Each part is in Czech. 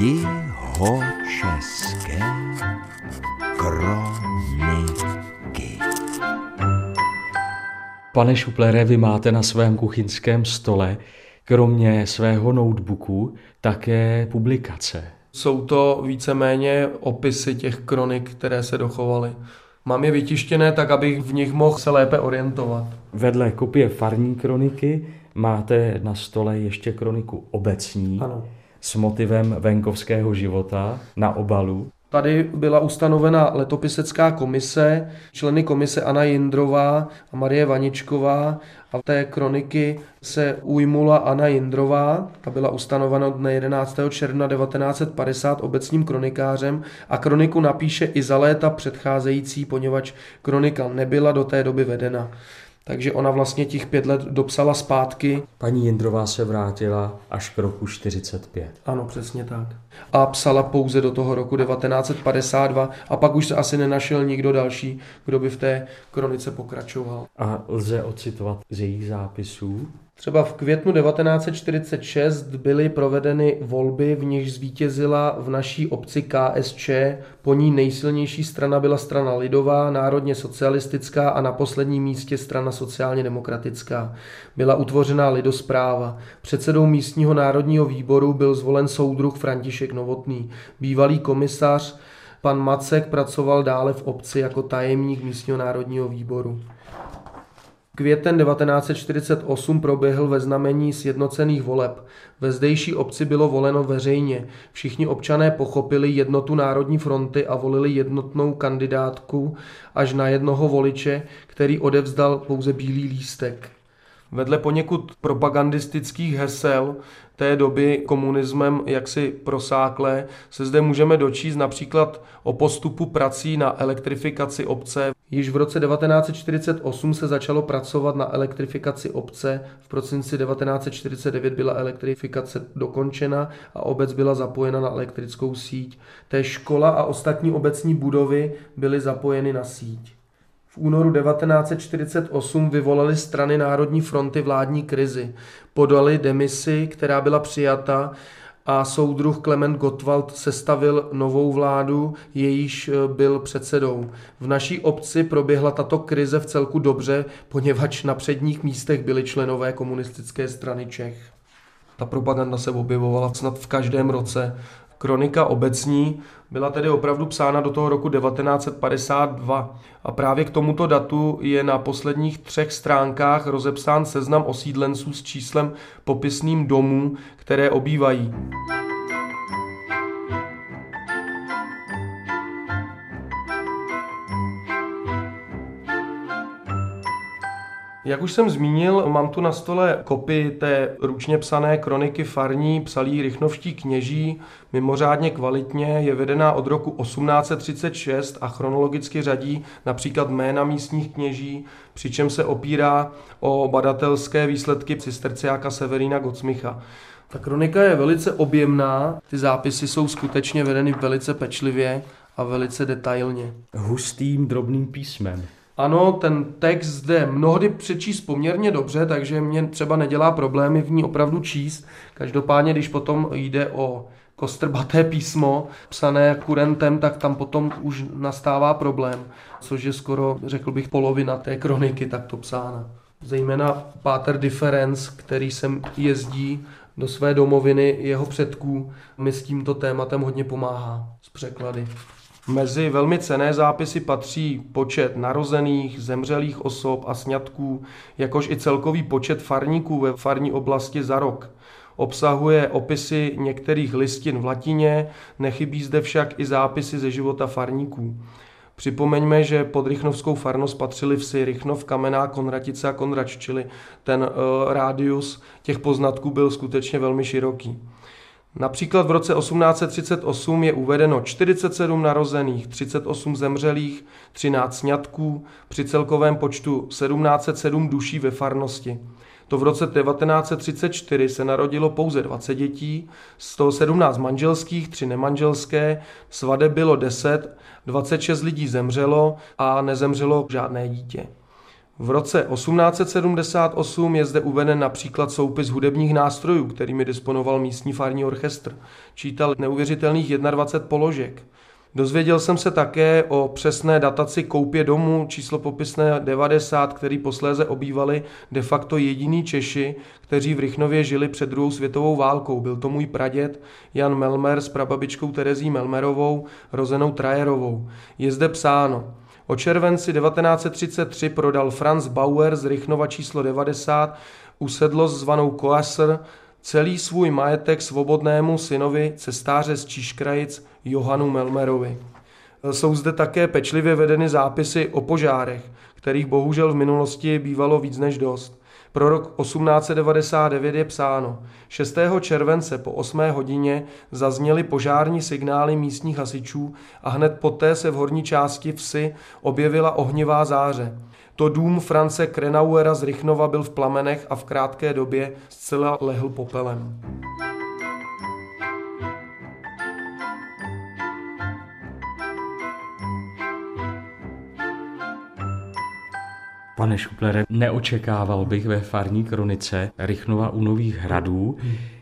Jihočeské kroniky. Pane Šuplere, vy máte na svém kuchyňském stole kromě svého notebooku také publikace. Jsou to víceméně opisy těch kronik, které se dochovaly. Mám je vytištěné tak, abych v nich mohl se lépe orientovat. Vedle kopie farní kroniky máte na stole ještě kroniku obecní Ano. S motivem venkovského života na obalu. Tady byla ustanovena letopisecká komise, členy komise Anna Jindrová a Marie Vaničková a té kroniky se ujmula Anna Jindrová, ta byla ustanovena dne 11. června 1950 obecním kronikářem a kroniku napíše i za léta předcházející, poněvadž kronika nebyla do té doby vedena. Takže ona vlastně těch pět let dopsala zpátky. Paní Jindrová se vrátila až k roku 45. Ano, přesně tak. A psala pouze do toho roku 1952 a pak už se asi nenašel nikdo další, kdo by v té kronice pokračoval. A lze ocitovat z jejich zápisů. Třeba v květnu 1946 byly provedeny volby, v nichž zvítězila v naší obci KSČ. Po ní nejsilnější strana byla strana lidová, národně socialistická a na posledním místě strana sociálně demokratická. Byla utvořená lidospráva. Předsedou místního národního výboru byl zvolen soudruh František Novotný. Bývalý komisař pan Macek pracoval dále v obci jako tajemník místního národního výboru. Květen 1948 proběhl ve znamení sjednocených voleb. Ve zdejší obci bylo voleno veřejně. Všichni občané pochopili jednotu Národní fronty a volili jednotnou kandidátku až na jednoho voliče, který odevzdal pouze bílý lístek. Vedle poněkud propagandistických hesel té doby komunismem jaksi prosáklé se zde můžeme dočíst například o postupu prací na elektrifikaci obce. Již v roce 1948 se začalo pracovat na elektrifikaci obce, v prosinci 1949 byla elektrifikace dokončena a obec byla zapojena na elektrickou síť. Té škola a ostatní obecní budovy byly zapojeny na síť. V únoru 1948 vyvolali strany Národní fronty vládní krizi. Podali demisi, která byla přijata a soudruh Klement Gottwald sestavil novou vládu, jejíž eh, byl předsedou. V naší obci proběhla tato krize v celku dobře, poněvadž na předních místech byli členové komunistické strany Čech. Ta propaganda se objevovala snad v každém roce. Kronika obecní byla tedy opravdu psána do toho roku 1952 a právě k tomuto datu je na posledních třech stránkách rozepsán seznam osídlenců s číslem popisným domů, které obývají. Jak už jsem zmínil, mám tu na stole kopii té ručně psané kroniky farní, psalí rychnovští kněží, mimořádně kvalitně, je vedená od roku 1836 a chronologicky řadí například jména místních kněží, přičem se opírá o badatelské výsledky cisterciáka Severína Gocmicha. Ta kronika je velice objemná, ty zápisy jsou skutečně vedeny velice pečlivě a velice detailně. Hustým drobným písmem. Ano, ten text zde mnohdy přečíst poměrně dobře, takže mě třeba nedělá problémy v ní opravdu číst. Každopádně, když potom jde o kostrbaté písmo, psané kurentem, tak tam potom už nastává problém, což je skoro, řekl bych, polovina té kroniky takto psána. Zejména Páter Difference, který sem jezdí do své domoviny jeho předků, mi s tímto tématem hodně pomáhá s překlady. Mezi velmi cené zápisy patří počet narozených, zemřelých osob a sňatků, jakož i celkový počet farníků ve farní oblasti za rok. Obsahuje opisy některých listin v latině, nechybí zde však i zápisy ze života farníků. Připomeňme, že pod Rychnovskou farnost patřili vsi Rychnov, Kamená, Konratice a Konrač, čili ten uh, rádius těch poznatků byl skutečně velmi široký. Například v roce 1838 je uvedeno 47 narozených, 38 zemřelých, 13 sňatků, při celkovém počtu 1707 duší ve farnosti. To v roce 1934 se narodilo pouze 20 dětí, z toho 17 manželských, 3 nemanželské, svade bylo 10, 26 lidí zemřelo a nezemřelo žádné dítě. V roce 1878 je zde uveden například soupis hudebních nástrojů, kterými disponoval místní farní orchestr. Čítal neuvěřitelných 21 položek. Dozvěděl jsem se také o přesné dataci koupě domu, číslo popisné 90, který posléze obývali de facto jediní Češi, kteří v Rychnově žili před druhou světovou válkou. Byl to můj praděd Jan Melmer s prababičkou Terezí Melmerovou, rozenou Trajerovou. Je zde psáno. O červenci 1933 prodal Franz Bauer z Rychnova číslo 90 usedlost zvanou Koasr celý svůj majetek svobodnému synovi cestáře z Číškrajic Johanu Melmerovi. Jsou zde také pečlivě vedeny zápisy o požárech, kterých bohužel v minulosti bývalo víc než dost. Pro rok 1899 je psáno, 6. července po 8. hodině zazněly požární signály místních hasičů a hned poté se v horní části vsi objevila ohnivá záře. To dům France Krenauera z Rychnova byl v plamenech a v krátké době zcela lehl popelem. Pane Šuplere, neočekával bych ve farní kronice Rychnova u Nových hradů,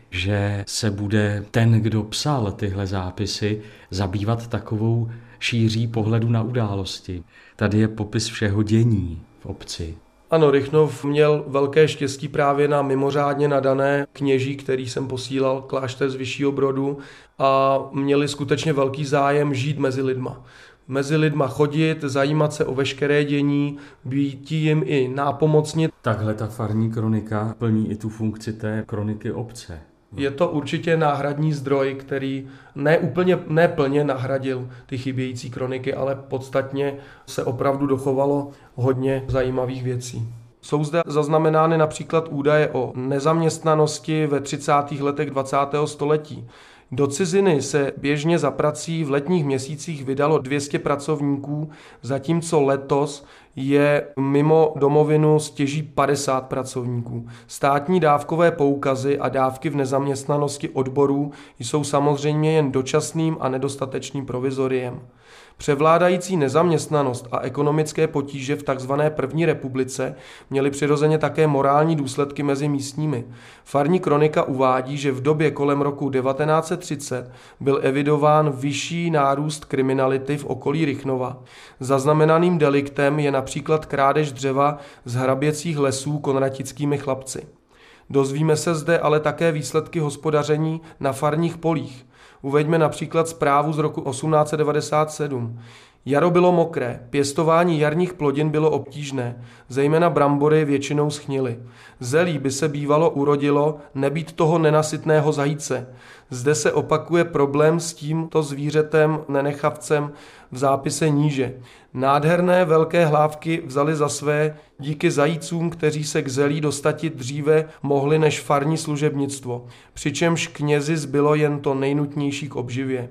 že se bude ten, kdo psal tyhle zápisy, zabývat takovou šíří pohledu na události. Tady je popis všeho dění v obci. Ano, Rychnov měl velké štěstí právě na mimořádně nadané kněží, který jsem posílal klášter z Vyššího Brodu a měli skutečně velký zájem žít mezi lidma mezi lidma chodit, zajímat se o veškeré dění, být jim i nápomocnit. Takhle ta farní kronika plní i tu funkci té kroniky obce. Je to určitě náhradní zdroj, který ne úplně neplně nahradil ty chybějící kroniky, ale podstatně se opravdu dochovalo hodně zajímavých věcí. Jsou zde zaznamenány například údaje o nezaměstnanosti ve 30. letech 20. století. Do ciziny se běžně za prací v letních měsících vydalo 200 pracovníků, zatímco letos je mimo domovinu stěží 50 pracovníků. Státní dávkové poukazy a dávky v nezaměstnanosti odborů jsou samozřejmě jen dočasným a nedostatečným provizoriem. Převládající nezaměstnanost a ekonomické potíže v tzv. první republice měly přirozeně také morální důsledky mezi místními. Farní kronika uvádí, že v době kolem roku 1930 byl evidován vyšší nárůst kriminality v okolí Rychnova. Zaznamenaným deliktem je například krádež dřeva z hraběcích lesů konratickými chlapci. Dozvíme se zde ale také výsledky hospodaření na farních polích. Uveďme například zprávu z roku 1897. Jaro bylo mokré, pěstování jarních plodin bylo obtížné, zejména brambory většinou schnily. Zelí by se bývalo urodilo nebýt toho nenasytného zajíce. Zde se opakuje problém s tímto zvířetem, nenechavcem v zápise níže. Nádherné velké hlávky vzali za své díky zajícům, kteří se k zelí dostati dříve mohli než farní služebnictvo, přičemž knězi zbylo jen to nejnutnější k obživě.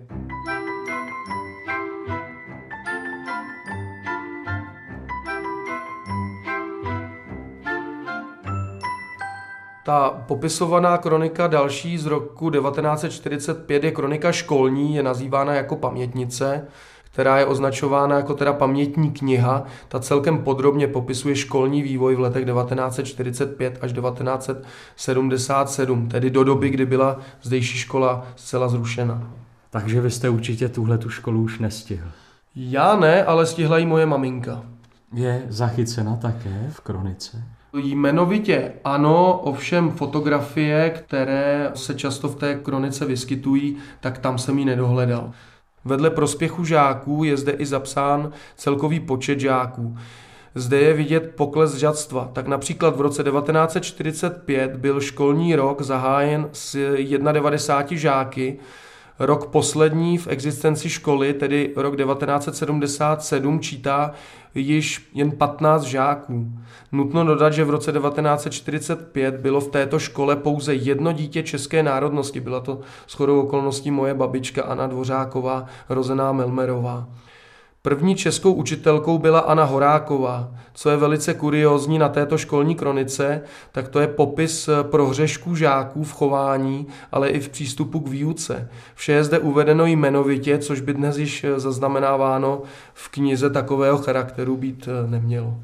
Ta popisovaná kronika další z roku 1945 je kronika školní, je nazývána jako pamětnice, která je označována jako teda pamětní kniha. Ta celkem podrobně popisuje školní vývoj v letech 1945 až 1977, tedy do doby, kdy byla zdejší škola zcela zrušena. Takže vy jste určitě tuhle tu školu už nestihl. Já ne, ale stihla ji moje maminka. Je zachycena také v kronice? Jmenovitě ano, ovšem fotografie, které se často v té kronice vyskytují, tak tam jsem ji nedohledal. Vedle prospěchu žáků je zde i zapsán celkový počet žáků. Zde je vidět pokles žadstva. Tak například v roce 1945 byl školní rok zahájen s 91 žáky, Rok poslední v existenci školy, tedy rok 1977, čítá již jen 15 žáků. Nutno dodat, že v roce 1945 bylo v této škole pouze jedno dítě české národnosti. Byla to shodou okolností moje babička Anna Dvořáková, rozená Melmerová. První českou učitelkou byla Anna Horáková. Co je velice kuriózní na této školní kronice, tak to je popis prohřešků žáků v chování, ale i v přístupu k výuce. Vše je zde uvedeno jmenovitě, což by dnes již zaznamenáváno v knize takového charakteru být nemělo.